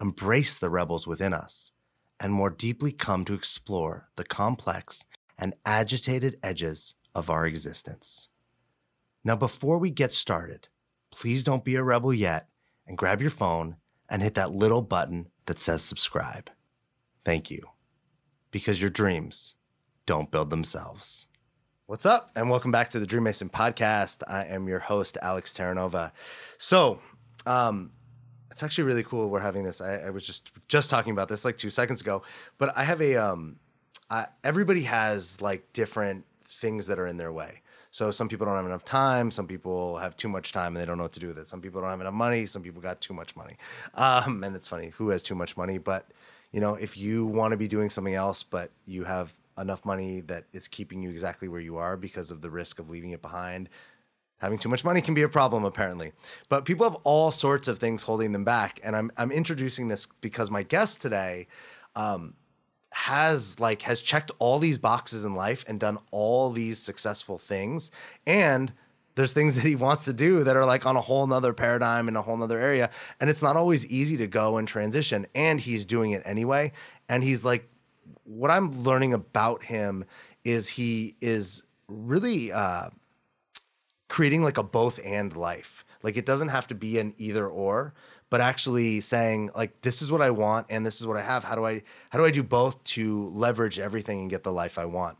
embrace the rebels within us, and more deeply come to explore the complex and agitated edges of our existence. Now, before we get started, please don't be a rebel yet and grab your phone and hit that little button that says subscribe. Thank you. Because your dreams don't build themselves. What's up? And welcome back to the Dream Mason podcast. I am your host, Alex Terranova. So, um, it's actually really cool we're having this. I, I was just just talking about this like two seconds ago, but I have a um, I, everybody has like different things that are in their way. So some people don't have enough time. Some people have too much time and they don't know what to do with it. Some people don't have enough money. Some people got too much money. Um, and it's funny who has too much money. But you know, if you want to be doing something else, but you have enough money that it's keeping you exactly where you are because of the risk of leaving it behind. Having too much money can be a problem, apparently. But people have all sorts of things holding them back. And I'm, I'm introducing this because my guest today um, has like has checked all these boxes in life and done all these successful things. And there's things that he wants to do that are like on a whole nother paradigm in a whole nother area. And it's not always easy to go and transition. And he's doing it anyway. And he's like what I'm learning about him is he is really uh, creating like a both and life. Like it doesn't have to be an either or, but actually saying like this is what I want and this is what I have. How do I how do I do both to leverage everything and get the life I want?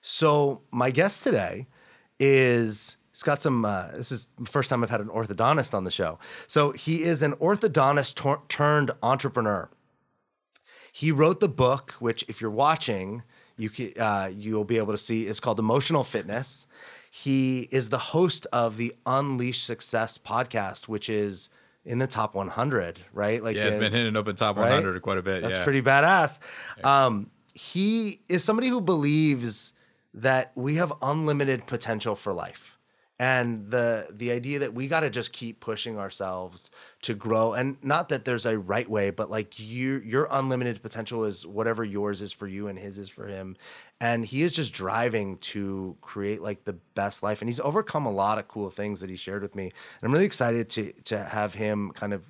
So my guest today is he's got some uh, this is the first time i've had an orthodontist on the show so he is an orthodontist tor- turned entrepreneur he wrote the book, which if you're watching, you can, uh, you'll be able to see is called Emotional Fitness. He is the host of the Unleash Success podcast, which is in the top 100, right? Like, yeah, it's in, been hitting up in top 100 right? quite a bit. That's yeah. pretty badass. Um, he is somebody who believes that we have unlimited potential for life and the the idea that we got to just keep pushing ourselves to grow and not that there's a right way but like you your unlimited potential is whatever yours is for you and his is for him. And he is just driving to create like the best life. And he's overcome a lot of cool things that he shared with me. And i'm really excited to to have him kind of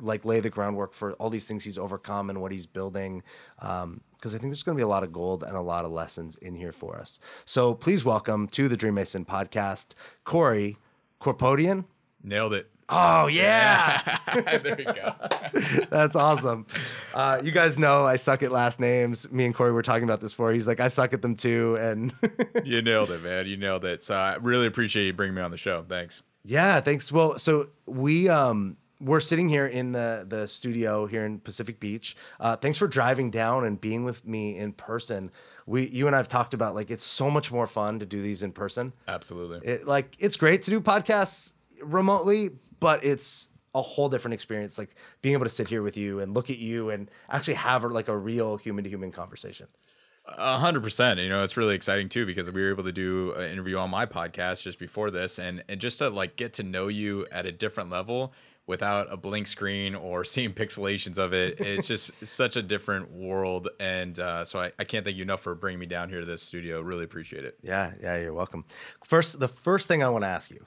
like lay the groundwork for all these things he's overcome and what he's building um, because I think there's going to be a lot of gold and a lot of lessons in here for us. So please welcome to the Dream Mason podcast, Corey Corpodian. Nailed it. Oh yeah, yeah. there you go. That's awesome. Uh, you guys know I suck at last names. Me and Corey were talking about this before. He's like, I suck at them too, and you nailed it, man. You nailed it. So I really appreciate you bringing me on the show. Thanks. Yeah, thanks. Well, so we um we're sitting here in the the studio here in Pacific Beach. Uh, thanks for driving down and being with me in person. We, you and I've talked about like it's so much more fun to do these in person. Absolutely. It like it's great to do podcasts remotely, but it's a whole different experience. Like being able to sit here with you and look at you and actually have like a real human to human conversation. A hundred percent. You know, it's really exciting too because we were able to do an interview on my podcast just before this, and and just to like get to know you at a different level without a blink screen or seeing pixelations of it. It's just such a different world. And uh, so I, I can't thank you enough for bringing me down here to this studio. Really appreciate it. Yeah, yeah, you're welcome. First, the first thing I want to ask you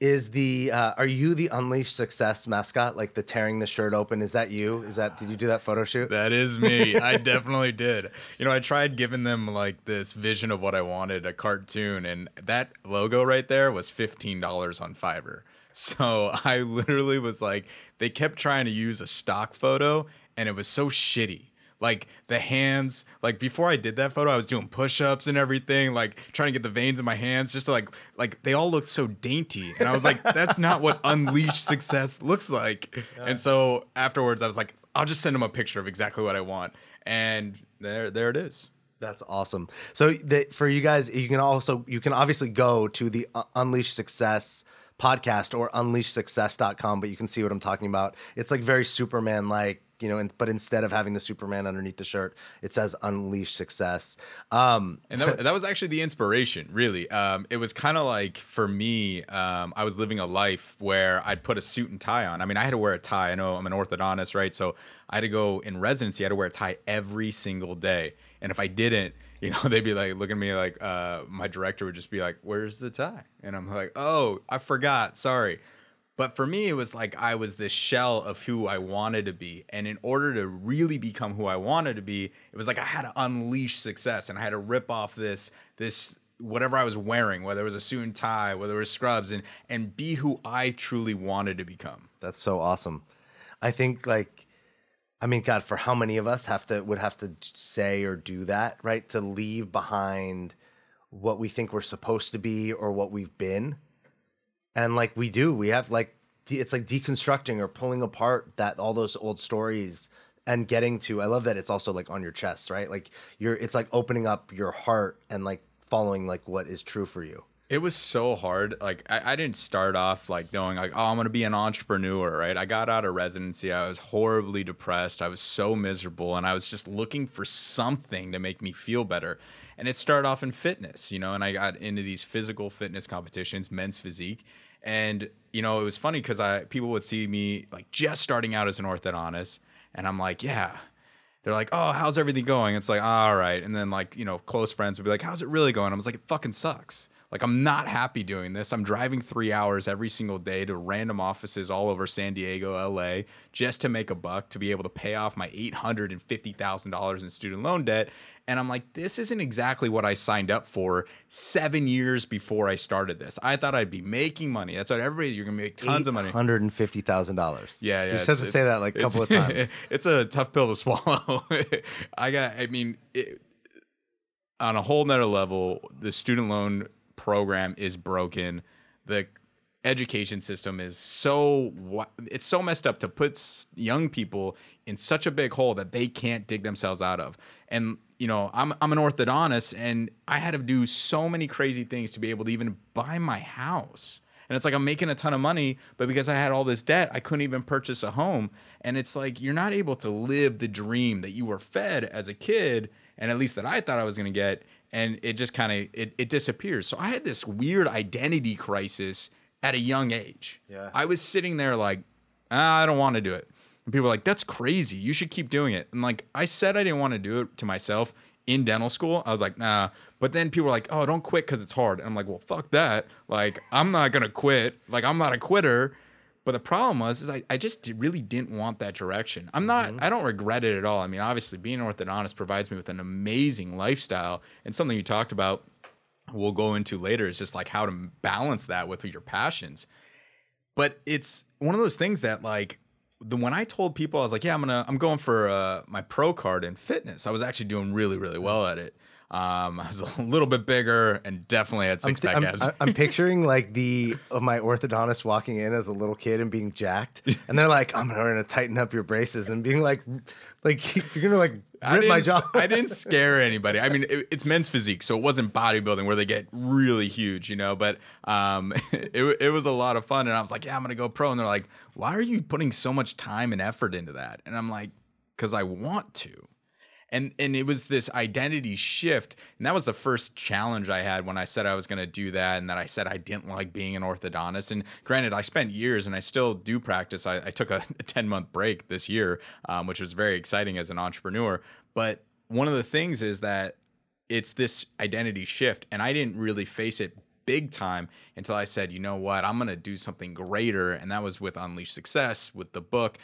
is the uh, are you the unleashed Success mascot? Like the tearing the shirt open? Is that you? Is that did you do that photo shoot? That is me. I definitely did. You know, I tried giving them like this vision of what I wanted, a cartoon, and that logo right there was fifteen dollars on Fiverr. So I literally was like, they kept trying to use a stock photo and it was so shitty. Like the hands, like before I did that photo, I was doing push-ups and everything, like trying to get the veins in my hands, just to like, like they all looked so dainty, and I was like, that's not what unleashed success looks like. Yeah. And so afterwards, I was like, I'll just send them a picture of exactly what I want, and there, there it is. That's awesome. So the, for you guys, you can also you can obviously go to the uh, Unleash Success podcast or unleashsuccess.com, but you can see what I'm talking about. It's like very Superman like you know, but instead of having the Superman underneath the shirt, it says "Unleash Success." Um, and that, that was actually the inspiration, really. Um, it was kind of like for me, um, I was living a life where I'd put a suit and tie on. I mean, I had to wear a tie. I know I'm an orthodontist, right? So I had to go in residency. I had to wear a tie every single day, and if I didn't, you know, they'd be like looking at me like uh, my director would just be like, "Where's the tie?" And I'm like, "Oh, I forgot. Sorry." But for me, it was like I was this shell of who I wanted to be. And in order to really become who I wanted to be, it was like I had to unleash success and I had to rip off this, this, whatever I was wearing, whether it was a suit and tie, whether it was scrubs, and and be who I truly wanted to become. That's so awesome. I think like I mean, God, for how many of us have to would have to say or do that, right? To leave behind what we think we're supposed to be or what we've been and like we do we have like it's like deconstructing or pulling apart that all those old stories and getting to i love that it's also like on your chest right like you're it's like opening up your heart and like following like what is true for you it was so hard like I, I didn't start off like knowing like oh i'm gonna be an entrepreneur right i got out of residency i was horribly depressed i was so miserable and i was just looking for something to make me feel better and it started off in fitness you know and i got into these physical fitness competitions men's physique and you know, it was funny because I people would see me like just starting out as an orthodontist, and I'm like, yeah. They're like, oh, how's everything going? It's like, all right. And then like, you know, close friends would be like, how's it really going? I was like, it fucking sucks. Like, I'm not happy doing this. I'm driving three hours every single day to random offices all over San Diego, LA, just to make a buck to be able to pay off my $850,000 in student loan debt. And I'm like, this isn't exactly what I signed up for seven years before I started this. I thought I'd be making money. That's what everybody, you're going to make tons of money. $150,000. Yeah, yeah. You said to say that like a couple of times. It's a tough pill to swallow. I got, I mean, it, on a whole nother level, the student loan program is broken. The education system is so it's so messed up to put young people in such a big hole that they can't dig themselves out of. And you know, I'm I'm an orthodontist and I had to do so many crazy things to be able to even buy my house. And it's like I'm making a ton of money, but because I had all this debt, I couldn't even purchase a home. And it's like you're not able to live the dream that you were fed as a kid, and at least that I thought I was going to get. And it just kind of it, it disappears. So I had this weird identity crisis at a young age. Yeah. I was sitting there like, ah, I don't want to do it. And people were like, that's crazy. You should keep doing it. And like, I said I didn't want to do it to myself in dental school. I was like, nah. But then people were like, oh, don't quit because it's hard. And I'm like, well, fuck that. Like, I'm not to quit. Like, I'm not a quitter. But the problem was, is I, I just really didn't want that direction. I'm not, mm-hmm. I don't regret it at all. I mean, obviously, being an orthodontist provides me with an amazing lifestyle and something you talked about, we'll go into later, is just like how to balance that with your passions. But it's one of those things that, like, the when I told people I was like, yeah, I'm gonna I'm going for uh, my pro card in fitness. I was actually doing really really well at it. Um, I was a little bit bigger and definitely had six pack abs. I'm, I'm, picturing like the of my orthodontist walking in as a little kid and being jacked, and they're like, "I'm gonna tighten up your braces," and being like, "Like you're gonna like rip my jaw." I didn't scare anybody. I mean, it, it's men's physique, so it wasn't bodybuilding where they get really huge, you know. But um, it it was a lot of fun, and I was like, "Yeah, I'm gonna go pro," and they're like, "Why are you putting so much time and effort into that?" And I'm like, "Cause I want to." And and it was this identity shift. And that was the first challenge i had when i said i was going to do that and that i said i didn't like being an orthodontist. And granted i spent years and i still do practice. I, I took a, a 10 month break this year um, which was very exciting as an entrepreneur. But one of the things is that it's this identity shift and i didn't really face it big time until i said you know what? I'm going to do something greater. And that was with unleash success with the book.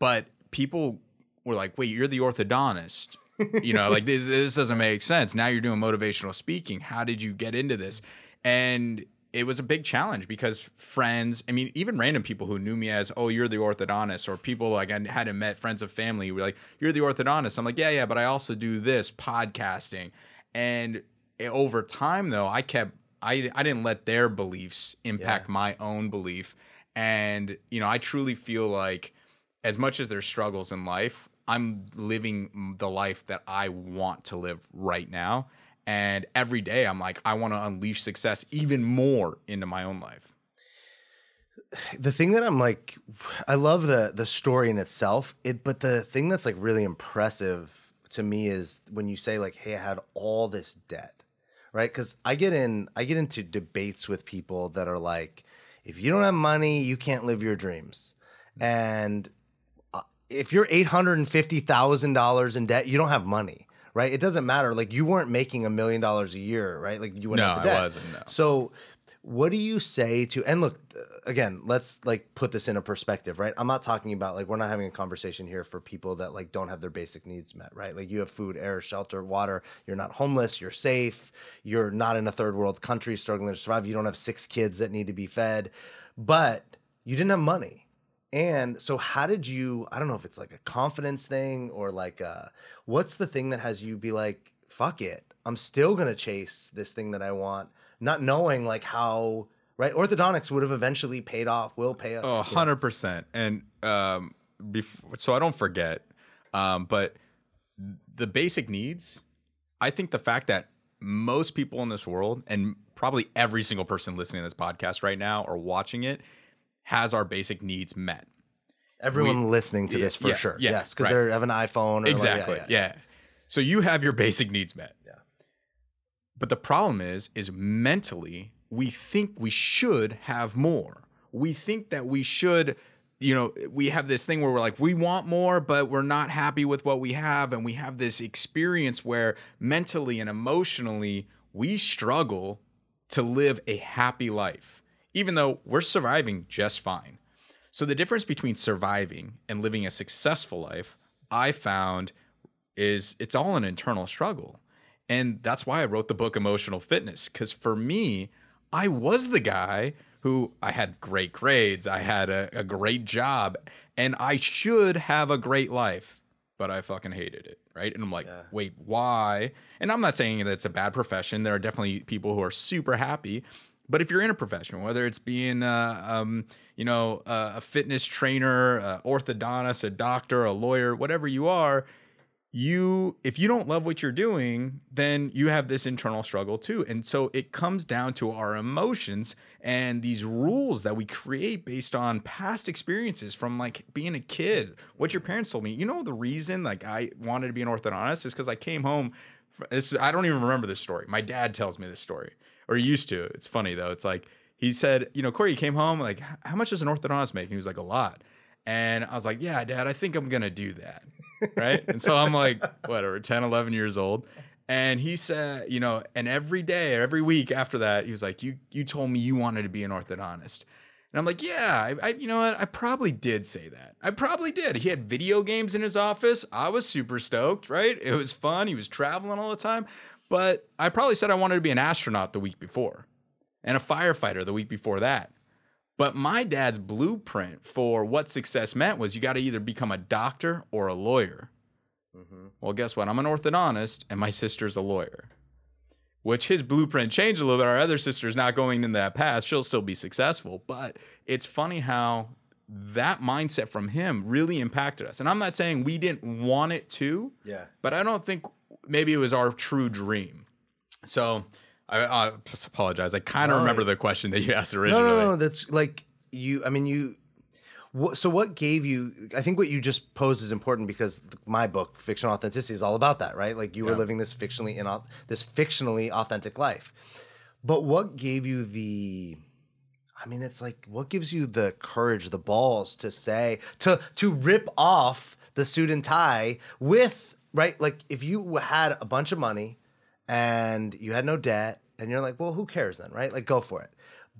But people were like wait you're the orthodontist you know, like this, this doesn't make sense. Now you're doing motivational speaking. How did you get into this? And it was a big challenge because friends, I mean, even random people who knew me as, oh, you're the orthodontist, or people like I hadn't met, friends of family, were like, you're the orthodontist. I'm like, yeah, yeah, but I also do this podcasting. And eh, over time, though, I kept, I, I didn't let their beliefs impact yeah. my own belief. And, you know, I truly feel like as much as there's struggles in life, I'm living the life that I want to live right now. And every day I'm like, I want to unleash success even more into my own life. the thing that I'm like, I love the the story in itself. It, but the thing that's like really impressive to me is when you say like, "Hey, I had all this debt," right? Because I get in, I get into debates with people that are like, "If you don't have money, you can't live your dreams," and uh, if you're eight hundred and fifty thousand dollars in debt, you don't have money, right? It doesn't matter. Like you weren't making a million dollars a year, right? Like you wouldn't No, have the I wasn't, no. So, what do you say to? And look, again, let's like put this in a perspective, right? I'm not talking about like we're not having a conversation here for people that like don't have their basic needs met, right? Like you have food, air, shelter, water. You're not homeless. You're safe. You're not in a third world country struggling to survive. You don't have six kids that need to be fed, but you didn't have money. And so, how did you? I don't know if it's like a confidence thing or like, uh, what's the thing that has you be like, fuck it, I'm still gonna chase this thing that I want, not knowing like how right orthodontics would have eventually paid off, will pay off. Oh, 100%. And um, bef- so I don't forget, um, but the basic needs, I think the fact that most people in this world, and probably every single person listening to this podcast right now or watching it, has our basic needs met. Everyone listening to yeah, this for yeah, sure, yeah, yes, because right. they have an iPhone. Or like- yeah, exactly. yeah. yeah, So you have your basic needs met. Yeah. But the problem is, is mentally, we think we should have more. We think that we should, you know, we have this thing where we're like, we want more, but we're not happy with what we have. And we have this experience where mentally and emotionally, we struggle to live a happy life, even though we're surviving just fine. So the difference between surviving and living a successful life, I found is it's all an internal struggle. And that's why I wrote the book Emotional Fitness cuz for me, I was the guy who I had great grades, I had a, a great job, and I should have a great life, but I fucking hated it, right? And I'm like, Yeah. wait, why? And I'm not saying that it's a bad profession. There are definitely people who are super happy, but if you're in a profession, whether it's being, uh, um, you know, uh, a fitness trainer, uh, orthodontist, a doctor, a lawyer, whatever you are, you if you don't love what you're doing, then you have this internal struggle too. And so it comes down to our emotions and these rules that we create based on past experiences from like being a kid. What your parents told me. You know the reason like I wanted to be an orthodontist is because I came home. This, I don't even remember this story. My dad tells me this story, or used to. It's funny though. It's like he said, you know, Corey, you came home like, how much does an orthodontist make? And he was like, a lot. And I was like, yeah, dad, I think I'm gonna do that. Right. and so I'm like, whatever, 10, 11 years old. And he said, you know, and every day or every week after that, he was like, you you told me you wanted to be an orthodontist. And I'm like, yeah, I, I, you know what? I probably did say that. I probably did. He had video games in his office. I was super stoked, right? It was fun. He was traveling all the time. But I probably said I wanted to be an astronaut the week before and a firefighter the week before that. But my dad's blueprint for what success meant was you got to either become a doctor or a lawyer. Mhm. Well, guess what? I'm an orthodontist and my sister's a lawyer. Which his blueprint changed a little bit. Our other sister's not going in that path. She'll still be successful. But it's funny how that mindset from him really impacted us. And I'm not saying we didn't want it to, Yeah. but I don't think maybe it was our true dream. So I, I apologize. I kind of No, remember the question that you asked originally. no, no. That's like you. I mean, you. What, so what gave you? I think what you just posed is important because my book, Fictional Authenticity, is all about that, right? Like you were living this fictionally in this fictionally authentic life. But what gave you the? I mean, it's like what gives you the courage, the balls to say to to rip off the suit and tie with right? Like if you had a bunch of money and you had no debt and you're like, well, who cares then, right? Like go for it.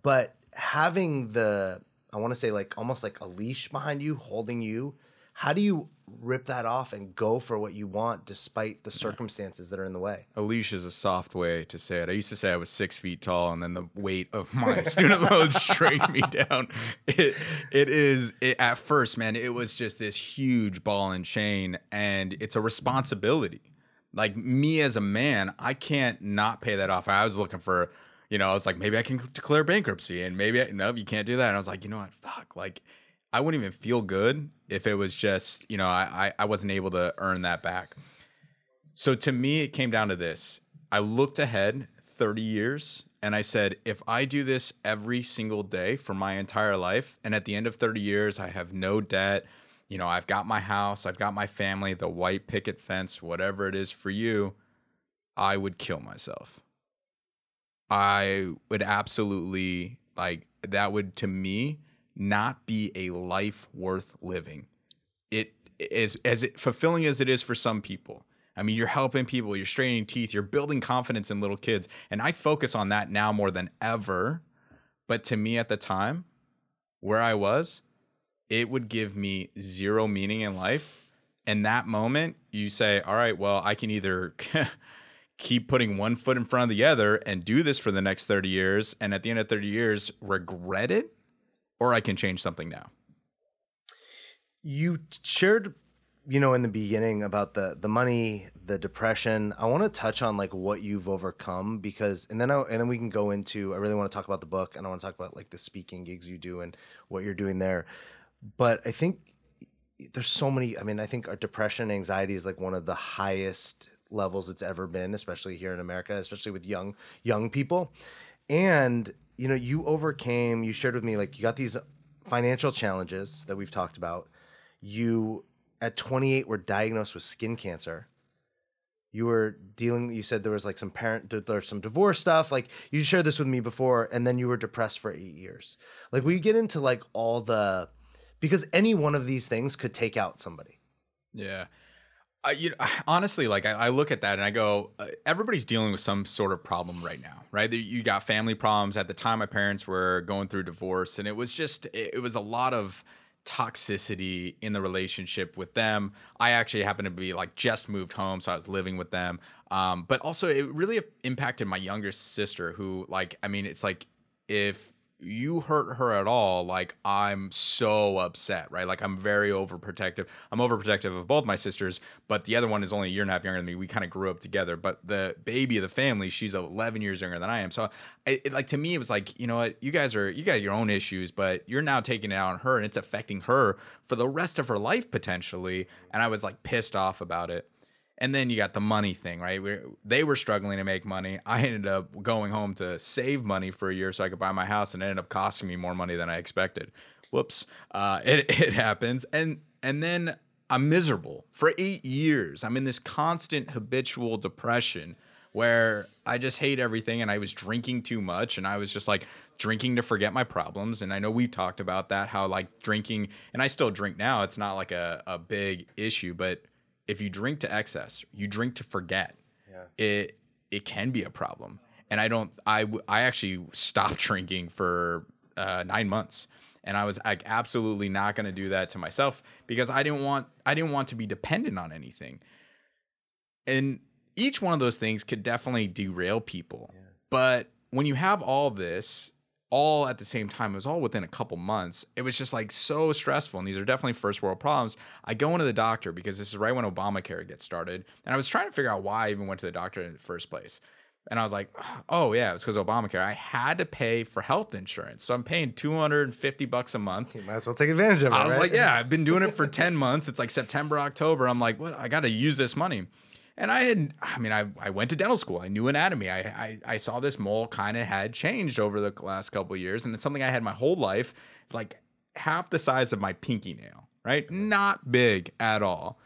But having the I want to say like almost like a leash behind you holding you, how do you rip that off and go for what you want despite the circumstances that are in the way? A leash is a soft way to say it. I used to say I was six feet tall, and then the weight of my student loans dragged me down. It, it is it, at first, man. It was just this huge ball and chain, and it's a responsibility. Like me as a man, I can't not pay that off. I was looking for, you know, I was like, maybe I can declare bankruptcy, and maybe I, no, you can't do that. And I was like, you know what, fuck, like. I wouldn't even feel good if it was just, you know, I, I wasn't able to earn that back. So to me, it came down to this. I looked ahead 30 years and I said, if I do this every single day for my entire life, and at the end of 30 years, I have no debt, you know, I've got my house, I've got my family, the white picket fence, whatever it is for you, I would kill myself. I would absolutely like that would to me not be a life worth living. It is as fulfilling as it is for some people. I mean, you're helping people, you're straightening teeth, you're building confidence in little kids. And I focus on that now more than ever. But to me at the time, where I was, it would give me zero meaning in life. In that moment, you say, all right, well, I can either keep putting one foot in front of the other and do this for the next 30 years. And at the end of 30 years, regret it, or I can change something now. You shared you know in the beginning about the the money the depression. I want to touch on like what you've overcome because and then I, and then we can go into i really want to talk about the book and i want to talk about like the speaking gigs you do and what you're doing there. But i think there's so many i mean i think our depression anxiety is like one of the highest levels it's ever been especially here in america especially with young young people. And you know you overcame you shared with me like you got these financial challenges that we've talked about. You at 28 were diagnosed with skin cancer. You were dealing you said there was like some parent there's some divorce stuff like you shared this with me before and then you were depressed for eight years. Like we get into like all the because any one of these things could take out somebody. Yeah you know, honestly, like I, I, look at that and I go, uh, everybody's dealing with some sort of problem right now, right? You got family problems. At the time, my parents were going through divorce, and it was just, it, it was a lot of toxicity in the relationship with them. I actually happened to be like just moved home, so I was living with them. Um, but also, it really impacted my younger sister, who, like, I mean, it's like if you hurt her at all, like I'm so upset, right? Like I'm very overprotective. I'm overprotective of both my sisters, but the other one is only a year and a half younger than me. We kind of grew up together, but the baby of the family, she's 11 years younger than I am. So, it, it, like to me, it was like, you know what, you guys are, you got your own issues, but you're now taking it out on her, and it's affecting her for the rest of her life potentially. And I was like pissed off about it. And then you got the money thing, right? we they were struggling to make money. I ended up going home to save money for a year so I could buy my house, and it ended up costing me more money than I expected. Whoops! Uh, it it happens, and and then I'm miserable for eight years. I'm in this constant habitual depression where I just hate everything, and I was drinking too much, and I was just like drinking to forget my problems. And I know we talked about that, how like drinking, and I still drink now. It's not like a a big issue, but if you drink to excess, you drink to forget. Yeah. It it can be a problem. And I don't I I actually stopped drinking for uh, 9 months. And I was like absolutely not going to do that to myself because I didn't want I didn't want to be dependent on anything. And each one of those things could definitely derail people. Yeah. But when you have all this all at the same time. It was all within a couple months. It was just like so stressful. And these are definitely first world problems. I go into the doctor because this is right when Obamacare gets started. And I was trying to figure out why I even went to the doctor in the first place. And I was like, oh yeah, it was because Obamacare. I had to pay for health insurance. So I'm paying 250 bucks a month. You might as well take advantage of it. I was right? like, yeah, I've been doing it for 10 months. It's like September, October. I'm like, what? I got to use this money. And I had, I mean, I, I went to dental school. I knew anatomy. I, I, I saw this mole kind of had changed over the last couple years. And it's something I had my whole life, like half the size of my pinky nail, right? Not big at all.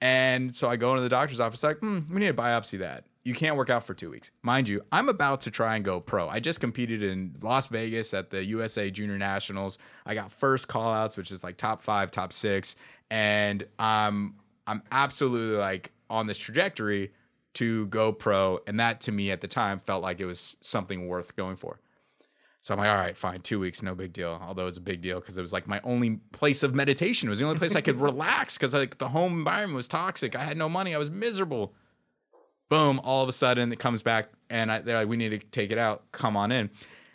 And so I go into the doctor's office, like, hmm, we need to biopsy that. You can't work out for two weeks. Mind you, I'm about to try and go pro. I just competed in Las Vegas at the USA Junior Nationals. I got first call outs, which is like top five, top six. And I'm I'm absolutely like on this trajectory to go pro. And that to me at the time felt like it was something worth going for. So I'm like, all right, fine, two weeks, no big deal. Although it was a big deal because it was like my only place of meditation. It was the only place I could relax because like the home environment was toxic. I had no money. I was miserable. Boom! All of a sudden, it comes back, and I, they're like, "We need to take it out. Come on in."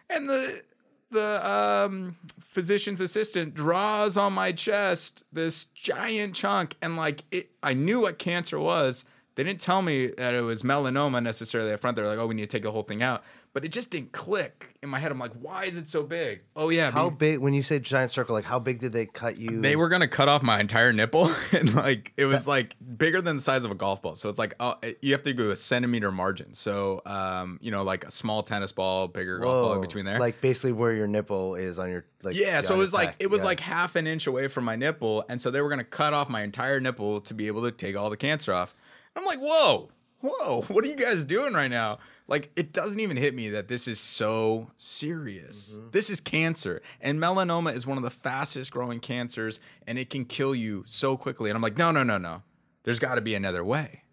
And the the um, physician's assistant draws on my chest this giant chunk, and like it, I knew what cancer was. They didn't tell me that it was melanoma necessarily up front. They're like, oh, we need to take the whole thing out. But it just didn't click in my head. I'm like, why is it so big? Oh yeah, How be- big? When you say giant circle, like how big did they cut you? they were gonna cut off my entire nipple, and like it was like bigger than the size of a golf ball. So it's like oh, you have to go a centimeter margin. So um, you know, like a small tennis ball, bigger golf ball in between there. like basically where your nipple is on your like. yeah, so it was like back. it was Yeah. like half an inch away from my nipple, and so they were gonna cut off my entire nipple to be able to take all the cancer off. I'm like, whoa, whoa, what are you guys doing right now? Like, it doesn't even hit me that this is so serious. Mm-hmm. This is cancer, and melanoma is one of the fastest growing cancers, and it can kill you so quickly. And I'm like, no, no, no, no. There's got to be another way.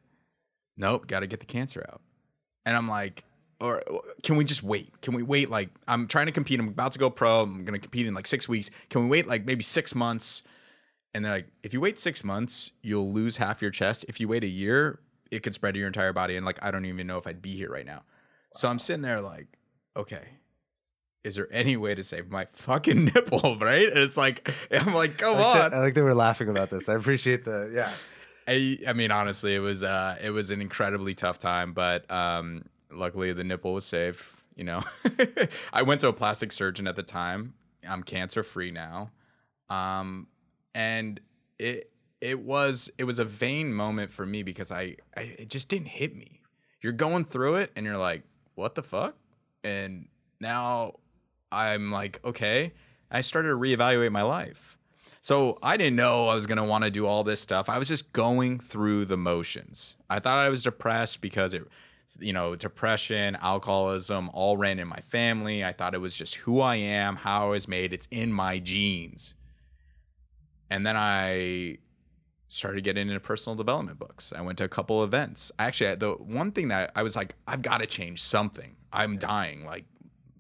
Nope, got to get the cancer out. And I'm like, or can we just wait? Can we wait? Like, I'm trying to compete. I'm about to go pro. I'm going to compete in like six weeks. Can we wait like maybe six months? And they're like, if you wait six months, you'll lose half your chest. If you wait a year, it could spread to your entire body. And like, I don't even know if I'd be here right now. So I'm sitting there like, okay, is there any way to save my fucking nipple? Right? And it's like, I'm like, come I like, on. that, I like they we're laughing about this. I appreciate the yeah. I, I mean, honestly, it was uh, it was an incredibly tough time, but um, luckily the nipple was saved. You know, I went to a plastic surgeon at the time. I'm cancer free now, um, and it it was it was a vain moment for me because I, I it just didn't hit me. You're going through it, and you're like, what the fuck? And now I'm like, okay. I started to reevaluate my life. So I didn't know I was to want to do all this stuff. I was just going through the motions. I thought I was depressed because it, you know, depression, alcoholism all ran in my family. I thought it was just who I am, how I was made. It's in my genes. And then I started getting into personal development books. I went to a couple events. Actually, the one thing that I was like, I've got to change something. I'm dying, like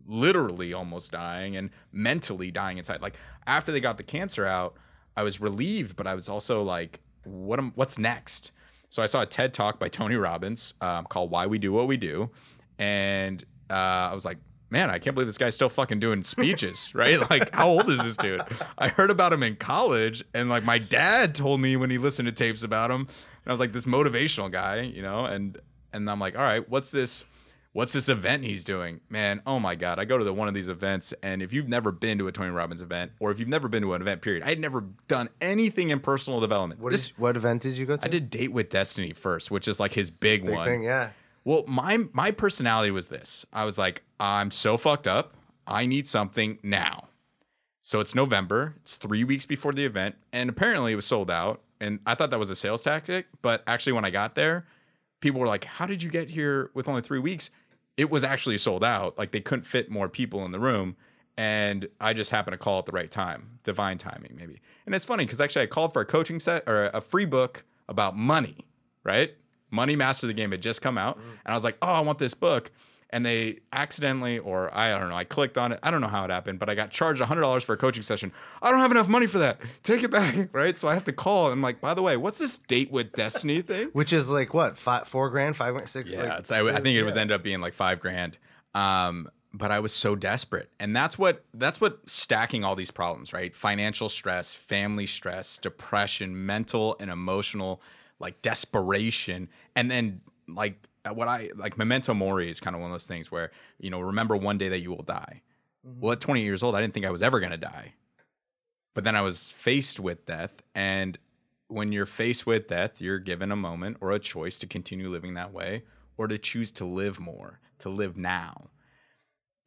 literally almost dying and mentally dying inside. Like after they got the cancer out, I was relieved, but I was also like, what am, what's next? So I saw a TED talk by Tony Robbins um, called "Why We Do What We Do," and uh, I was like, man, I can't believe this guy's still fucking doing speeches, right? Like, how old is this dude? I heard about him in college, and like my dad told me when he listened to tapes about him, and I was like, this motivational guy, you know, and and I'm like, all right, what's this? What's this event he's doing? Man, oh my God. I go to the one of these events, and if you've never been to a Tony Robbins event, or if you've never been to an event, period, I'd never done anything in personal development. What This- did- what event did you go to? I did Date with Destiny first, which is like his big, big one. thing. Yeah. Well, my my personality was this. I was like, I'm so fucked up. I need something now. So it's November. It's three weeks before the event, and apparently it was sold out. And I thought that was a sales tactic, but actually, when I got there, people were like, "How did you get here with only three weeks?" It was actually sold out. Like they couldn't fit more people in the room, and I just happened to call at the right time, divine timing, maybe. And it's funny because actually, I called for a coaching set or a free book about money, right? Money Master the Game had just come out, and I was like, "Oh, I want this book." And they accidentally, or I don't know, I clicked on it. I don't know how it happened, but I got charged $100 for a coaching session. I don't have enough money for that. Take it back, right? So I have to call. And I'm like, by the way, what's this date with destiny thing? Which is like what? Five, four grand, five six. Yeah, like, it's, I, I think it was yeah. ended up being like five grand. Um, but I was so desperate, and that's what that's what stacking all these problems, right? Financial stress, family stress, depression, mental and emotional, like desperation, and then like uh, what I like memento mori is kind of one of those things where you know remember one day that you will die. Mm-hmm. Well, at 20 years old, I didn't think I was ever gonna die, but then I was faced with death, and when you're faced with death, you're given a moment or a choice to continue living that way or to choose to live more, to live now.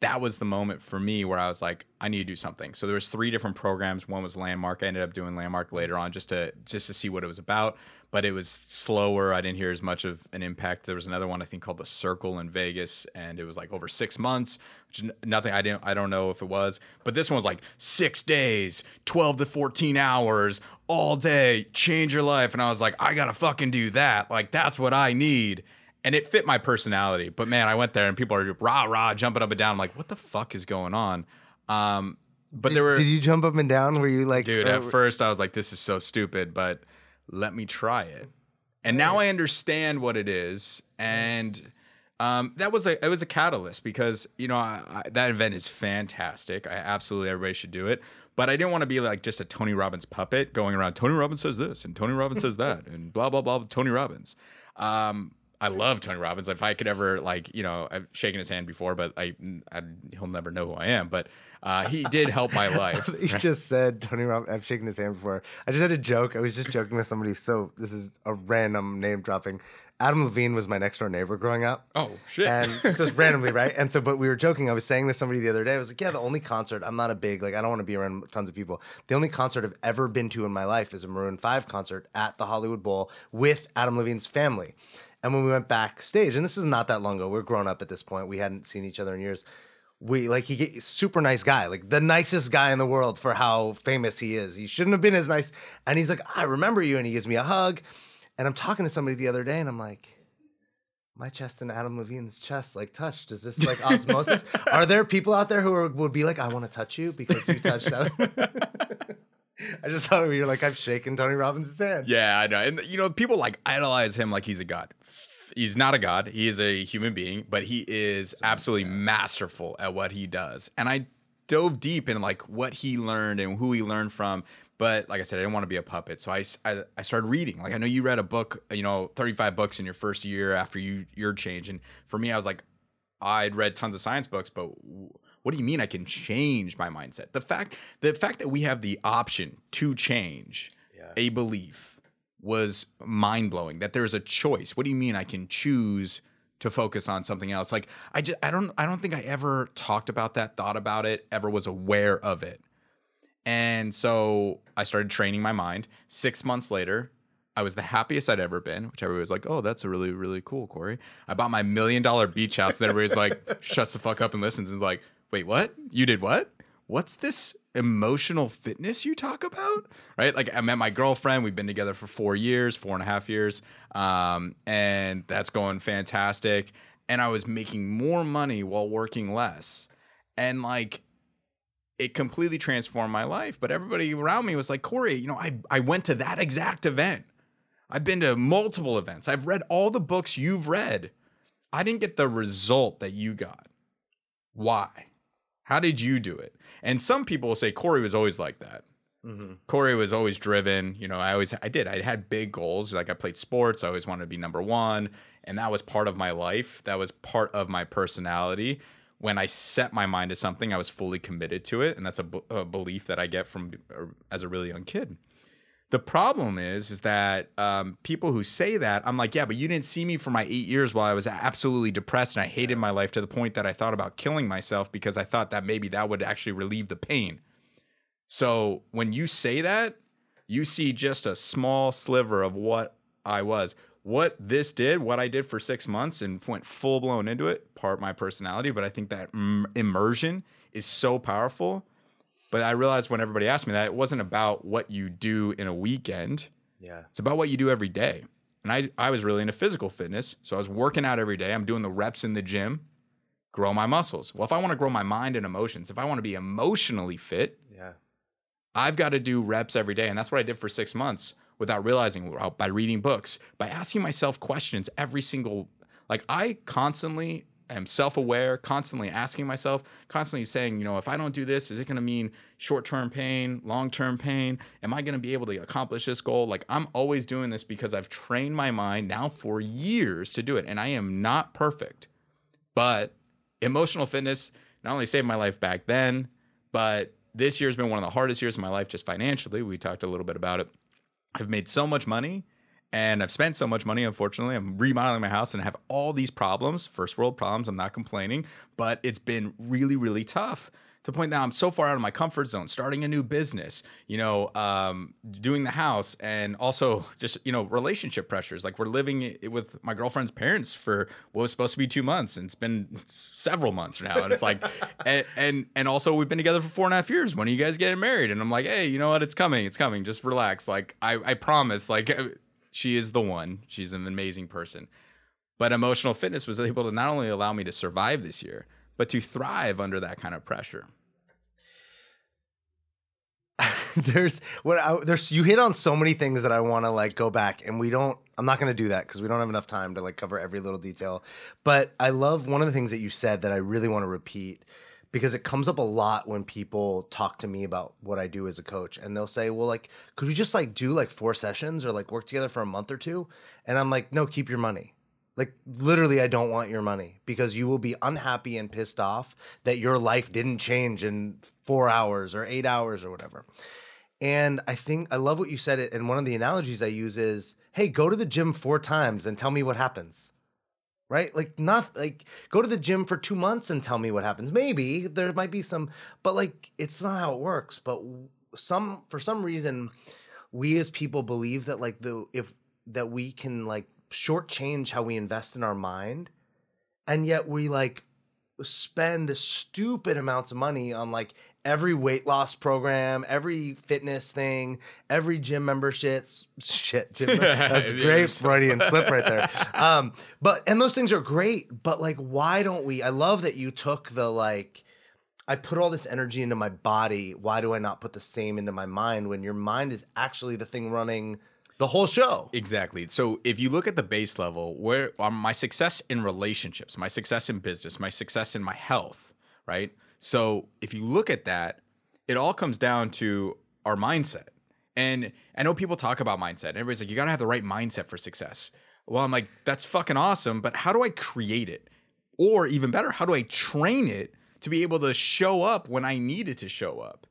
That was the moment for me where I was like, I need to do something. So there was three different programs. One was Landmark. I ended up doing Landmark later on just to just to see what it was about. But it was slower. I didn't hear as much of an impact. There was another one I think called the Circle in Vegas, and it was like over six months, which is nothing. I didn't. I don't know if it was, but this one was like six days, twelve to fourteen hours, all day, change your life. And I was like, I gotta fucking do that. Like that's what I need and it fit my personality. But man, I went there and people are rah rah jumping up and down. I'm like, what the fuck is going on? Um, but did, there were, Did you jump up and down? Were you like, dude. uh, At first, I was like, this is so stupid, but let me try it. And now I understand what it is, and um, that was a it was a catalyst because you know I, I, that event is fantastic. I absolutely everybody should do it. But I didn't want to be like just a Tony Robbins puppet going around. Tony Robbins says this, and Tony Robbins says that, and blah blah blah. Tony Robbins. Um, I love Tony Robbins. If I could ever like, you know, I've shaken his hand before, but I, I he'll never know who I am. But uh, he did help my life. you just said Tony Robbins. I've shaken his hand before. I just had a joke. I was just joking with somebody. So this is a random name dropping. Adam Levine was my next door neighbor growing up. Oh shit! And just randomly, right? And so, but we were joking. I was saying to somebody the other day. I was like, "Yeah, the only concert. I'm not a big like. I don't want to be around tons of people. The only concert I've ever been to in my life is a Maroon Five concert at the Hollywood Bowl with Adam Levine's family. And when we went backstage, and this is not that long ago. We're grown up at this point. We hadn't seen each other in years. We like he get super nice guy, like the nicest guy in the world for how famous he is. He shouldn't have been as nice. And he's like, I remember you, and he gives me a hug. And I'm talking to somebody the other day, and I'm like, my chest and Adam Levine's chest like touched. Is this like osmosis? Are there people out there who are, would be like, I want to touch you because you touched Adam? I just thought of you like I've shaken Tony Robbins' hand. Yeah, I know. And you know, people like idolize him like he's a god. He's not a god. He is a human being, but he is absolutely masterful at what he does. And I dove deep in like what he learned and who he learned from but like I said, I didn't want to be a puppet. So I, I, I, started reading. Like I know you read a book, you know, 35 books in your first year after you your change. And for me, I was like, I'd read tons of science books, but what do you mean I can change my mindset? The fact the fact that we have the option to change yeah. a belief was mind blowing. That there's a choice. What do you mean I can choose to focus on something else? Like I just I don't I don't think I ever talked about that, thought about it, ever was aware of it. And so I started training my mind. Six months later, I was the happiest I'd ever been, which everybody was like, oh, that's a really, really cool, Corey. I bought my million dollar beach house, and everybody's like, shuts the fuck up and listens and is like, wait, what? You did what? What's this emotional fitness you talk about? Right? Like, I met my girlfriend. We've been together for four years, four and a half years. Um, and that's going fantastic. And I was making more money while working less. And like, it completely transformed my life. But everybody around me was like, Corey, you know, I, I went to that exact event. I've been to multiple events. I've read all the books you've read. I didn't get the result that you got. Why? How did you do it? And some people will say Corey was always like that. Mm-hmm. Corey was always driven. You know, I always, I did. I had big goals. Like I played sports. I always wanted to be number one. And that was part of my life. That was part of my personality when I set my mind to something, I was fully committed to it, and that's a, a belief that I get from uh, as a really young kid. The problem is, is that um, people who say that, I'm like, yeah, but you didn't see me for my eight years while I was absolutely depressed and I hated my life to the point that I thought about killing myself because I thought that maybe that would actually relieve the pain. So when you say that, you see just a small sliver of what I was what this did, what I did for six months and went full blown into it, part my personality. But I think that immersion is so powerful. But I realized when everybody asked me that, it wasn't about what you do in a weekend. Yeah. It's about what you do every day. And I, I was really into physical fitness. So I was working out every day. I'm doing the reps in the gym, grow my muscles. Well, if I want to grow my mind and emotions, if I want to be emotionally fit, yeah. I've got to do reps every day. And that's what I did for six months without realizing by reading books, by asking myself questions every single like I constantly am self-aware, constantly asking myself, constantly saying, you know, if I don't do this, is it going to mean short-term pain, long-term pain? Am I going to be able to accomplish this goal? Like I'm always doing this because I've trained my mind now for years to do it and I am not perfect. But emotional fitness not only saved my life back then, but this year's been one of the hardest years of my life just financially. We talked a little bit about it I've made so much money and I've spent so much money, unfortunately. I'm remodeling my house and I have all these problems, first world problems. I'm not complaining, but it's been really, really tough to the point now I'm so far out of my comfort zone, starting a new business, you know, um, doing the house, and also just you know relationship pressures. Like we're living with my girlfriend's parents for what was supposed to be two months, and it's been several months now, and it's like, and, and and also we've been together for four and a half years. When are you guys getting married? And I'm like, hey, you know what? It's coming. It's coming. Just relax. Like I I promise. Like she is the one. She's an amazing person. But emotional fitness was able to not only allow me to survive this year, but to thrive under that kind of pressure. there's what I, there's you hit on so many things that I want to like go back and we don't I'm not going to do that cuz we don't have enough time to like cover every little detail but I love one of the things that you said that I really want to repeat because it comes up a lot when people talk to me about what I do as a coach and they'll say, "Well, like could we just like do like four sessions or like work together for a month or two? And I'm like, "No, keep your money." Like literally I don't want your money because you will be unhappy and pissed off that your life didn't change in 4 hours or 8 hours or whatever. And I think I love what you said and one of the analogies I use is, "Hey, go to the gym 4 times and tell me what happens." Right? Like not like go to the gym for 2 months and tell me what happens. Maybe there might be some but like it's not how it works, but some for some reason we as people believe that like the if that we can like shortchange how we invest in our mind and yet we like spend stupid amounts of money on like every weight loss program, every fitness thing, every gym membership. Shit, gym. That's great Freudian slip right there. Um, but and those things are great, but like, why don't we? I love that you took the like. I put all this energy into my body. Why do I not put the same into my mind when your mind is actually the thing running the whole show? Exactly. So if you look at the base level, where um, my success in relationships, my success in business, my success in my health, right? So if you look at that, it all comes down to our mindset. And I know people talk about mindset. Everybody's like, you gotta have the right mindset for success. Well, I'm like, that's fucking awesome, but how do I create it? Or even better, how do I train it to be able to show up when I need it to show up?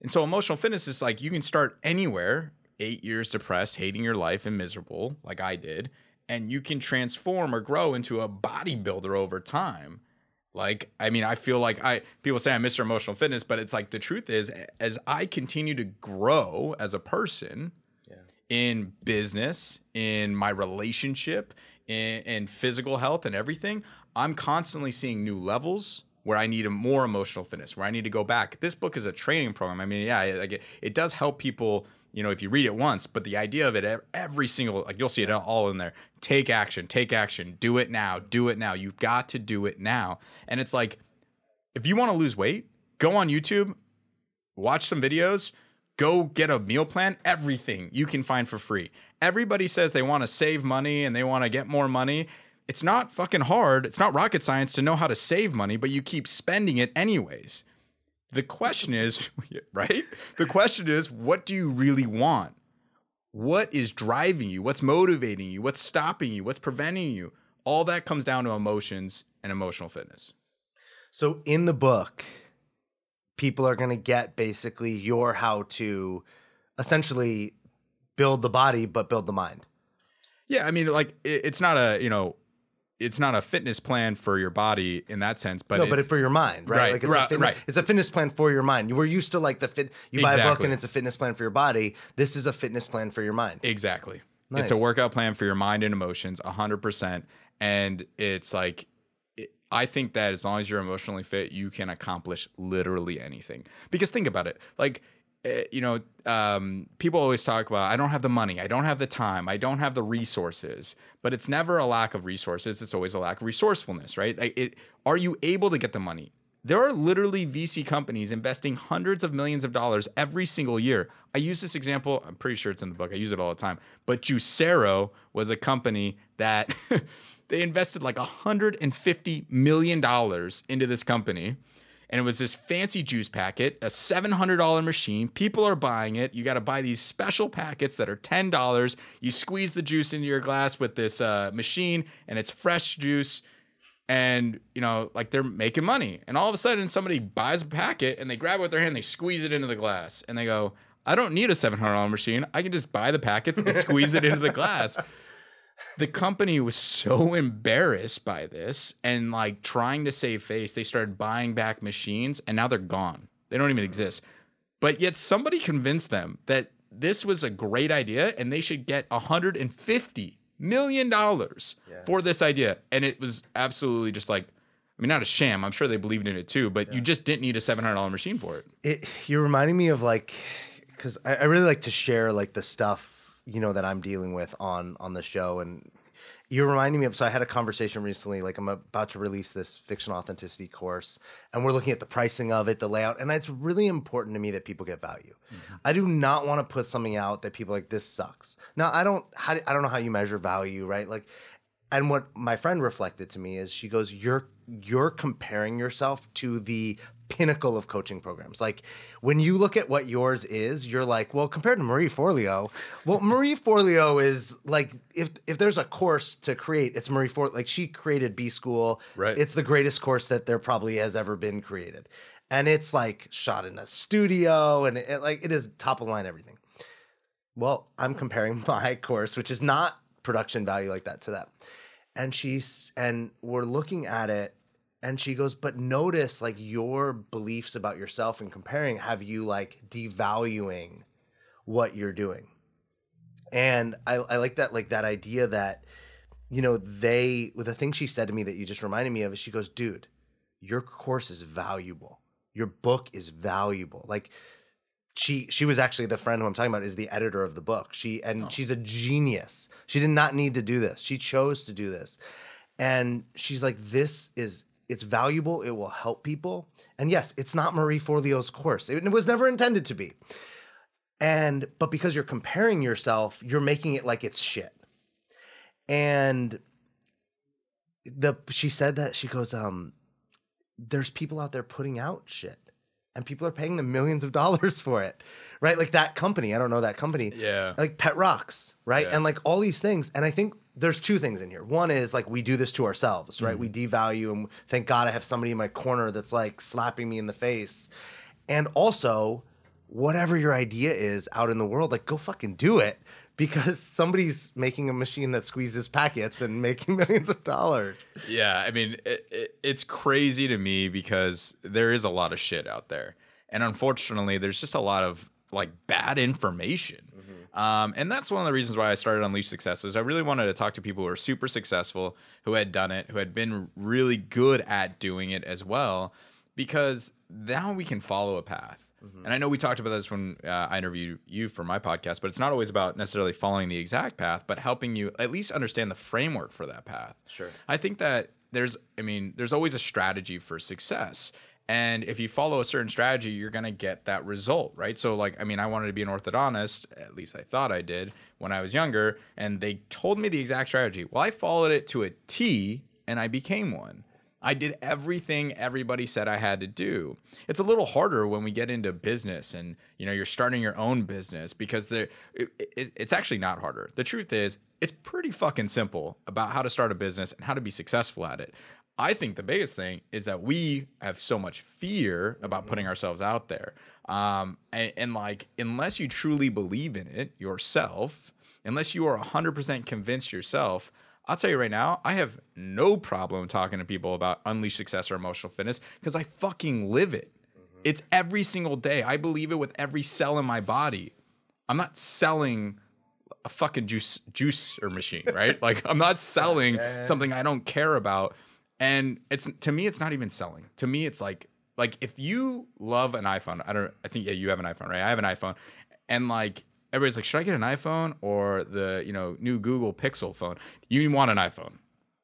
And so emotional fitness is like you can start anywhere, eight years depressed, hating your life and miserable, like I did, and you can transform or grow into a bodybuilder over time. Like, I mean, I feel like I people say I'm Mr. Emotional Fitness, but it's like the truth is, as I continue to grow as a person yeah. in business, in my relationship, in, in physical health, and everything, I'm constantly seeing new levels where I need a more emotional fitness, where I need to go back. This book is a training program. I mean, yeah, like it, it does help people you know, if you read it once, but the idea of it, every single, like you'll see it all in there. Take action, take action, do it now, do it now. You've got to do it now. And it's like, if you want to lose weight, go on YouTube, watch some videos, go get a meal plan, everything you can find for free. Everybody says they want to save money and they want to get more money. It's not fucking hard. It's not rocket science to know how to save money, but you keep spending it anyways. The question is, right? The question is, what do you really want? What is driving you? What's motivating you? What's stopping you? What's preventing you? All that comes down to emotions and emotional fitness. So in the book, people are going to get basically your how to essentially build the body but build the mind. Yeah, I mean like it's not a, you know, it's not a fitness plan for your body in that sense, but no, but for your mind, right? Right, like it's right, a fitness, right. It's a fitness plan for your mind. We're used to like the fit. You buy a book and it's a fitness plan for your body. This is a fitness plan for your mind. Exactly. Nice. It's a workout plan for your mind and emotions, 100%. And it's like, it, I think that as long as you're emotionally fit, you can accomplish literally anything. Because think about it. Like, you know, um, people always talk about, I don't have the money, I don't have the time, I don't have the resources. But it's never a lack of resources, it's always a lack of resourcefulness, right? It, are you able to get the money? There are literally VC companies investing hundreds of millions of dollars every single year. I use this example, I'm pretty sure it's in the book. I use it all the time. But Juicero was a company that they invested like $150 million into this company. And it was this fancy juice packet, a $700 machine. People are buying it. You got to buy these special packets that are $10. You squeeze the juice into your glass with this uh, machine, and it's fresh juice and you know like they're making money and all of a sudden somebody buys a packet and they grab it with their hand they squeeze it into the glass and they go i don't need a $700 machine i can just buy the packets and squeeze it into the glass the company was so embarrassed by this and like trying to save face they started buying back machines and now they're gone. They don't even exist. But yet somebody convinced them that this was a great idea and they should get 150 million dollars for this idea. And it was absolutely just like I mean, not a sham. I'm sure they believed in it too, but you just didn't need a $700 machine for it. It, you're reminding me of like, because I, I really like to share like the stuff you know that I'm dealing with on on the show, and you're reminding me of. So I had a conversation recently. Like I'm about to release this fiction authenticity course, and we're looking at the pricing of it, the layout, and it's really important to me that people get value. Mm-hmm. I do not want to put something out that people are like this sucks. Now I don't. How, I don't know how you measure value, right? Like, and what my friend reflected to me is she goes, "You're you're comparing yourself to the pinnacle of coaching programs. Like when you look at what yours is, you're like, well, compared to Marie Forleo, well, Marie Forleo is like if if there's a course to create, it's Marie Forleo. Like she created B School. Right. It's the greatest course that there probably has ever been created. And it's like shot in a studio and it, like it is top of line everything. Well, I'm comparing my course, which is not production value like that to that. And she's and we're looking at it and she goes, but notice like your beliefs about yourself and comparing have you like devaluing what you're doing. And I, I like that, like that idea that, you know, they, with the thing she said to me that you just reminded me of is she goes, dude, your course is valuable. Your book is valuable. Like she, she was actually the friend who I'm talking about is the editor of the book. She, and Oh. she's a genius. She did not need to do this. She chose to do this. And she's like, this is, it's valuable. It will help people. And yes, it's not Marie Forleo's course. It, was never intended to be. And, but because you're comparing yourself, you're making it like it's shit. And the, she said that she goes, um, there's people out there putting out shit and people are paying them millions of dollars for it. Right. Like that company. I don't know that company Yeah. like pet rocks, right? Yeah. And like all these things. And I think there's two things in here. One is like we do this to ourselves, right? We Mm-hmm. devalue and thank God I have somebody in my corner that's like slapping me in the face. And also, whatever your idea is out in the world, like go fucking do it because somebody's making a machine that squeezes packets and making millions of dollars. Yeah, I mean, it, it, it's crazy to me because there is a lot of shit out there, and unfortunately, there's just a lot of like bad information. Um, and that's one of the reasons why I started Unleash Success is I really wanted to talk to people who are super successful, who had done it, who had been really good at doing it as well, because now we can follow a path. And I know we talked about this when uh, I interviewed you for my podcast, but it's not always about necessarily following the exact path, but helping you at least understand the framework for that path. Sure. I think that there's, I mean, there's always a strategy for success. And if you follow a certain strategy, you're going to get that result, right? So, like, I mean, I wanted to be an orthodontist, at least I thought I did when I was younger, and they told me the exact strategy. Well, I followed it to a T and I became one. I did everything everybody said I had to do. It's a little harder when we get into business and you know you're starting your own business because there it, it, it's actually not harder. The truth is it's pretty fucking simple about how to start a business and how to be successful at it. I think the biggest thing is that we have so much fear about putting ourselves out there. Um, and, and like unless you truly believe in it yourself, unless you are 100% convinced yourself, I'll tell you right now, I have no problem talking to people about unleash success or emotional fitness because I fucking live it. It's every single day. I believe it with every cell in my body. I'm not selling a fucking juice juicer machine, right? like I'm not selling something I don't care about. And it's to me, it's not even selling. To me, it's like like if you love an iPhone, I don't I think yeah, you have an iPhone, right? I have an iPhone. And like everybody's like, should I get an iPhone or the, you know, new Google Pixel phone? You want an iPhone.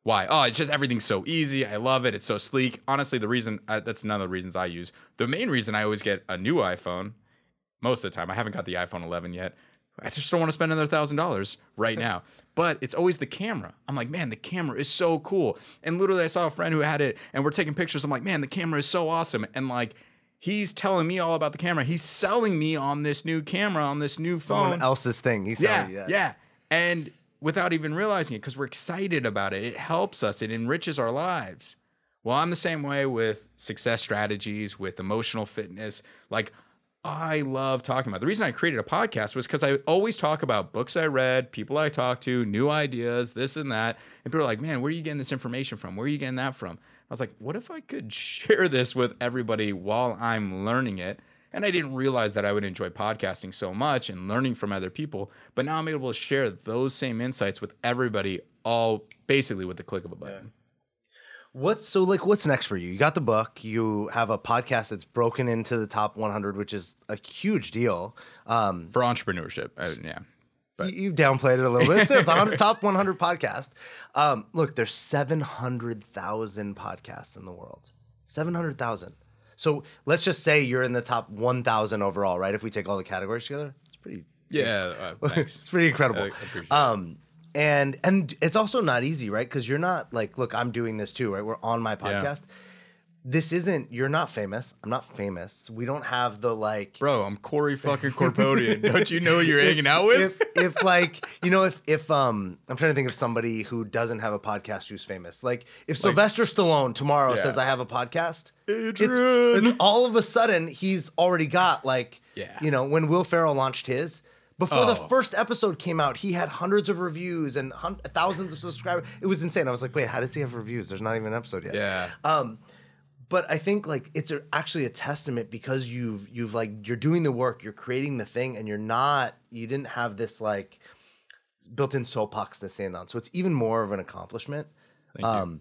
Why? Oh, it's just everything's so easy. I love it. It's so sleek. Honestly, the reason uh, that's none of the reasons I use. The main reason I always get a new iPhone, most of the time, I haven't got the iPhone 11 yet. I just don't want to spend another thousand dollars right now. But it's always the camera. I'm like, man, the camera is so cool. And literally, I saw a friend who had it, and we're taking pictures. I'm like, man, the camera is so awesome. And like, he's telling me all about the camera. He's selling me on this new camera, on this new phone. Someone else's thing. He's Yeah, selling you that. yeah. And without even realizing it, because we're excited about it, it helps us, it enriches our lives. Well, I'm the same way with success strategies, with emotional fitness. Like, I love talking about. The reason I created a podcast was because I always talk about books I read, people I talk to, new ideas, this and that. And people are like, man, where are you getting this information from? Where are you getting that from? I was like, what if I could share this with everybody while I'm learning it? And I didn't realize that I would enjoy podcasting so much and learning from other people. But now I'm able to share those same insights with everybody, all basically with the click of a button. What's so like? What's next for you? You got the book. You have a podcast that's broken into the top 100, which is a huge deal. Um, For entrepreneurship. I- yeah. But- you, you've downplayed it a little bit. It's, it's a top 100 podcast. Um, look, there's 700,000 podcasts in the world. 700,000. So let's just say you're in the top 1,000 overall, right? If we take all the categories together, it's pretty. Yeah. Uh, thanks. It's pretty incredible. I appreciate it. Um, and and it's also not easy, right? Because you're not like, look, I'm doing this too, right? We're on my podcast. This isn't. You're not famous. I'm not famous. We don't have the like. Bro, I'm Corey fucking Corpodian. Don't you know who you're hanging out with? If if like you know if if um I'm trying to think of somebody who doesn't have a podcast who's famous. Like if Sylvester Stallone tomorrow Yeah. says I have a podcast, it's, it's all of a sudden he's already got like Yeah. you know when Will Ferrell launched his. Before the Oh. first episode came out, he had hundreds of reviews and hun- thousands of subscribers. It was insane. I was like, "Wait, how does he have reviews? There's not even an episode yet." yeah. Um, but I think like it's a, actually a testament because you've you've like you're doing the work, you're creating the thing, and you're not you didn't have this like built-in soapbox to stand on. So it's even more of an accomplishment. Thank you. Um,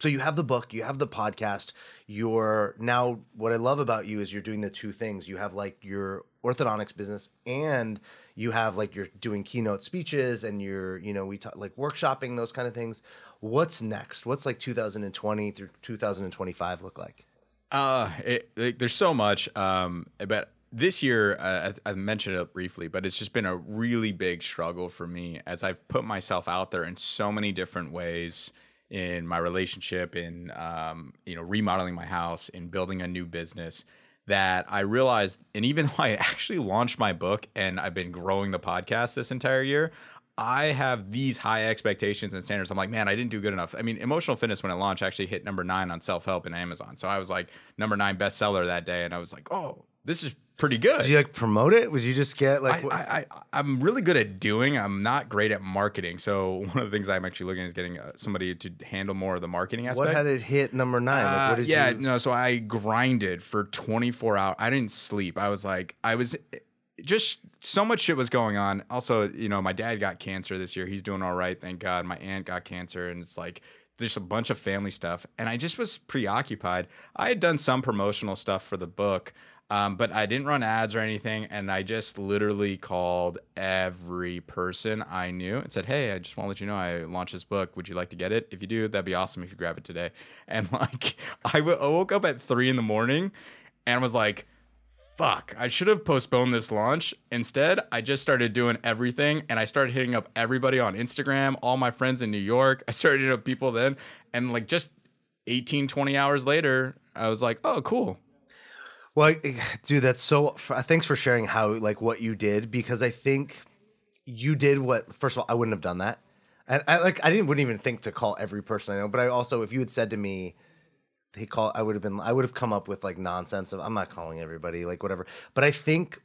so you have the book, you have the podcast. You're now what I love about you is you're doing the two things. You have like your orthodontics business and you have like you're doing keynote speeches and you're you know we talk like workshopping those kind of things. What's next? What's like 2020 through 2025 look like? Uh, it, like, there's so much. Um, but this year, uh, I, I mentioned it briefly, but it's just been a really big struggle for me as I've put myself out there in so many different ways in my relationship, in um, you know, remodeling my house, in building a new business. That I realized, and even though I actually launched my book and I've been growing the podcast this entire year, I have these high expectations and standards. I'm like, man, I didn't do good enough. I mean, emotional fitness when it launched actually hit number nine on self help in Amazon. So I was like number nine bestseller that day, and I was like, oh, this is pretty good. Did you like promote it? Was you just get like I, I, I'm really good at doing. I'm not great at marketing. So one of the things I'm actually looking at is getting uh, somebody to handle more of the marketing aspect. what had it hit number nine? Like, Uh, what did yeah, you? no. So I grinded for 24 hours. I didn't sleep. I was like, I was just so much shit was going on. Also, you know, my dad got cancer this year. He's doing all right, thank God. My aunt got cancer, and it's like there's a bunch of family stuff, and I just was preoccupied. I had done some promotional stuff for the book. Um, but I didn't run ads or anything, and I just literally called every person I knew and said, "Hey, I just want to let you know I launched this book. Would you like to get it? If you do, that'd be awesome. If you grab it today." And like, I w- I woke up at three in the morning, and was like, "Fuck! I should have postponed this launch." Instead, I just started doing everything, and I started hitting up everybody on Instagram, all my friends in New York. I started hitting up people then, and like just 18, 20 hours later, I was like, "Oh, cool." Well, dude, that's so. Uh, thanks for sharing how like what you did because I think you did what. First of all, I wouldn't have done that. And I like I didn't wouldn't even think to call every person I know. But I also, if you had said to me, they call, I would have been. I would have come up with like nonsense of I'm not calling everybody like whatever. But I think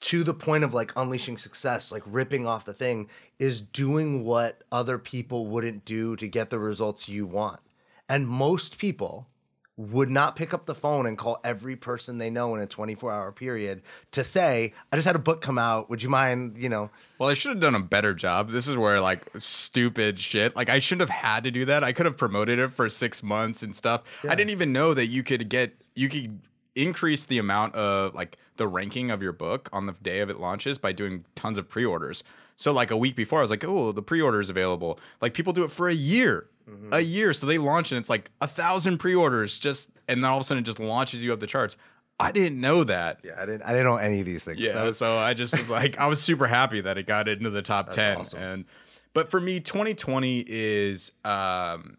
to the point of like unleashing success, like ripping off the thing, is doing what other people wouldn't do to get the results you want. And most people would not pick up the phone and call every person they know in a 24 hour period to say, I just had a book come out. Would you mind, you know? Well, I should have done a better job. This is where like stupid shit. Like I shouldn't have had to do that. I could have promoted it for six months and stuff. I didn't even know that you could get you could increase the amount of like the ranking of your book on the day of it launches by doing tons of pre-orders. So like a week before, I was like, oh, the pre-order is available. Like people do it for a year. A year. So they launch and it's like a thousand pre-orders just and then all of a sudden it just launches you up the charts. I didn't know that. Yeah, I didn't, I didn't know any of these things. Yeah, was- so I just was like, I was super happy that it got into the top ten. awesome. And but for me, 2020 is um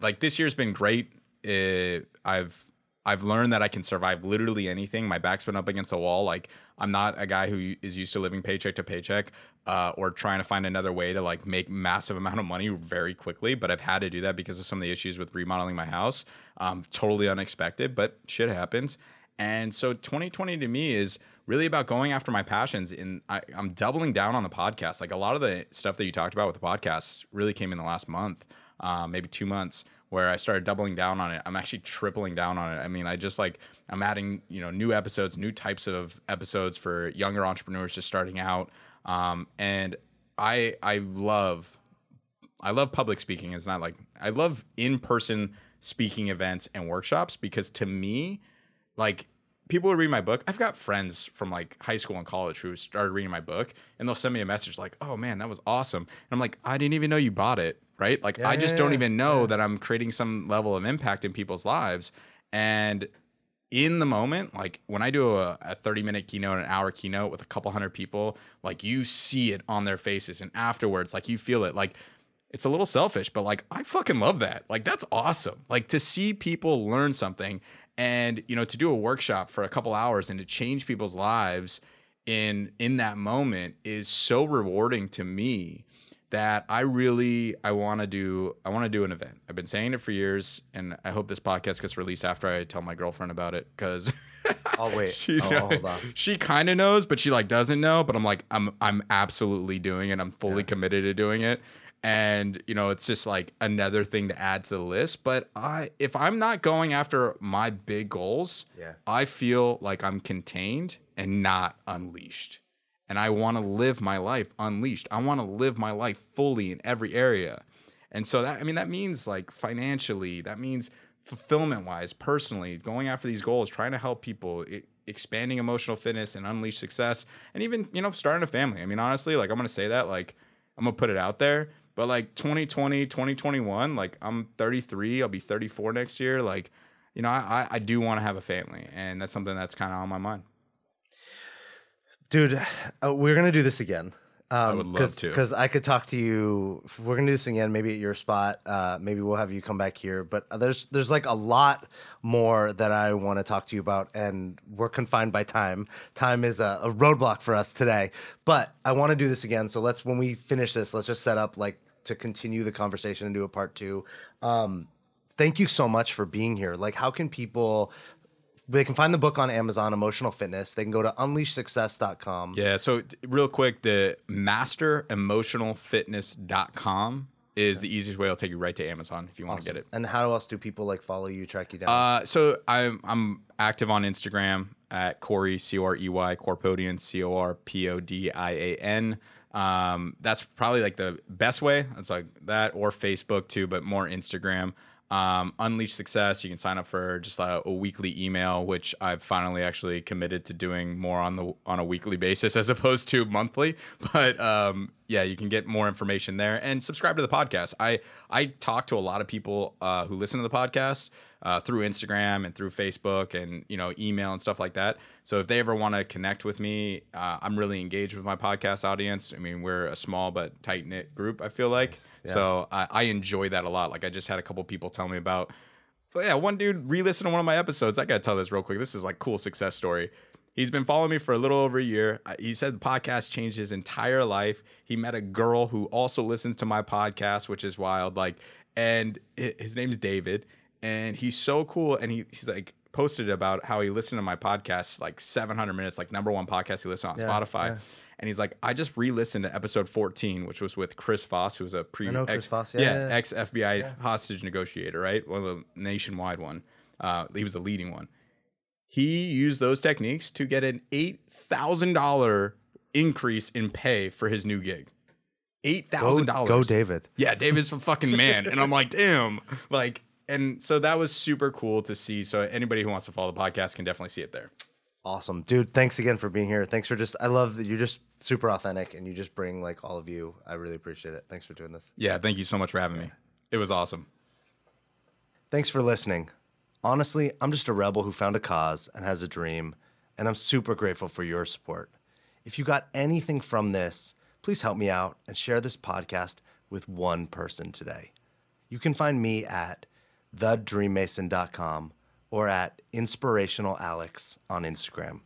like this year's been great. It, I've I've learned that I can survive literally anything. My back's been up against the wall. Like I'm not a guy who is used to living paycheck to paycheck uh, or trying to find another way to like make massive amount of money very quickly. But I've had to do that because of some of the issues with remodeling my house. Um, totally unexpected, but shit happens. And so 2020 to me is really about going after my passions. And I, I'm doubling down on the podcast. Like a lot of the stuff that you talked about with the podcast really came in the last month, um, maybe two months, where I started doubling down on it. I'm actually tripling down on it. I mean, I just like I'm adding you know new episodes, new types of episodes for younger entrepreneurs just starting out. Um, and I I love I love public speaking. It's not like I love in person speaking events and workshops because to me, like people would read my book. I've got friends from like high school and college who started reading my book and they'll send me a message like, oh man, that was awesome. And I'm like, I didn't even know you bought it. Right. Like, Yeah, I just yeah, don't yeah, even know that I'm creating some level of impact in people's lives. And in the moment, like when I do a, a 30 minute keynote, an hour keynote with a couple hundred people, like you see it on their faces. And afterwards, like you feel it. Like it's a little selfish, but like I fucking love that. Like that's awesome. Like to see people learn something and, you know, to do a workshop for a couple hours and to change people's lives in in that moment is so rewarding to me that I really I want to do I want to do an event. I've been saying it for years, and I hope this podcast gets released after I tell my girlfriend about it because I'll wait. she, I'll- I'll hold on. she kind of knows, but she like doesn't know. But I'm like I'm I'm absolutely doing it. I'm fully committed to doing it, and you know it's just like another thing to add to the list. But I if I'm not going after my big goals, Yeah. I feel like I'm contained and not unleashed and I want to live my life unleashed. I want to live my life fully in every area. And so that I mean that means like financially, that means fulfillment wise, personally, going after these goals, trying to help people, e- expanding emotional fitness and unleash success, and even you know starting a family. I mean honestly, like I'm gonna say that like I'm gonna put it out there, but like 2020, 2021, like I'm 33, I'll be 34 next year, like. You know, I, I do want to have a family, and that's something that's kind of on my mind. Dude, uh, we're gonna do this again. Um, would love to. because I could talk to you. We're gonna do this again, maybe at your spot. Uh, maybe we'll have you come back here. But there's there's like a lot more that I want to talk to you about, and we're confined by time. Time is a, a roadblock for us today. But I want to do this again. So let's when we finish this, let's just set up like to continue the conversation and do a part two. Um, thank you so much for being here. Like, how can people? They can find the book on Amazon, Emotional Fitness. They can go to unleashsuccess.com. Yeah. So real quick, the masteremotionalfitness.com is the easiest way. It'll take you right to Amazon if you want to get it. And how else do people like follow you, track you down? Uh, so I'm I'm active on Instagram at Corey C O R E Y Corpodian C O R P O D I A N. Um, that's probably like the best way. It's like that or Facebook too, but more Instagram. Um, Unleash Success. You can sign up for just a, a weekly email, which I've finally actually committed to doing more on the on a weekly basis as opposed to monthly. But um, yeah, you can get more information there and subscribe to the podcast. I I talk to a lot of people uh, who listen to the podcast uh, through Instagram and through Facebook and you know email and stuff like that. So if they ever want to connect with me, uh, I'm really engaged with my podcast audience. I mean, we're a small but tight knit group. I feel like so I, I enjoy that a lot. Like I just had a couple people tell me about. But yeah, one dude re-listened to one of my episodes. I gotta tell this real quick. This is like cool success story. He's been following me for a little over a year. He said the podcast changed his entire life. He met a girl who also listens to my podcast, which is wild. Like, and hi- his name's David, and he's so cool. And he, he's like posted about how he listened to my podcast like 700 minutes, like number one podcast he listened on Yeah, Spotify. yeah. And he's like, I just re-listened to episode 14, which was with Chris Voss, who was a pre I know Chris ex- Voss, yeah, ex FBI hostage negotiator, right? One of the nationwide one. Uh, he was the leading one. He used those techniques to get an eight thousand dollar increase in pay for his new gig. Eight thousand dollars. go, David. Yeah, David's a fucking man. And I'm like, damn. Like, and so that was super cool to see. So anybody who wants to follow the podcast can definitely see it there. Awesome, dude. Thanks again for being here. Thanks for just. I love that you're just super authentic and you just bring like all of you. I really appreciate it. Thanks for doing this. Yeah, thank you so much for having me. It was awesome. Thanks for listening. Honestly, I'm just a rebel who found a cause and has a dream, and I'm super grateful for your support. If you got anything from this, please help me out and share this podcast with one person today. You can find me at thedreammason.com or at inspirationalalex on Instagram.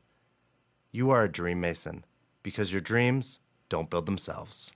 You are a dream mason because your dreams don't build themselves.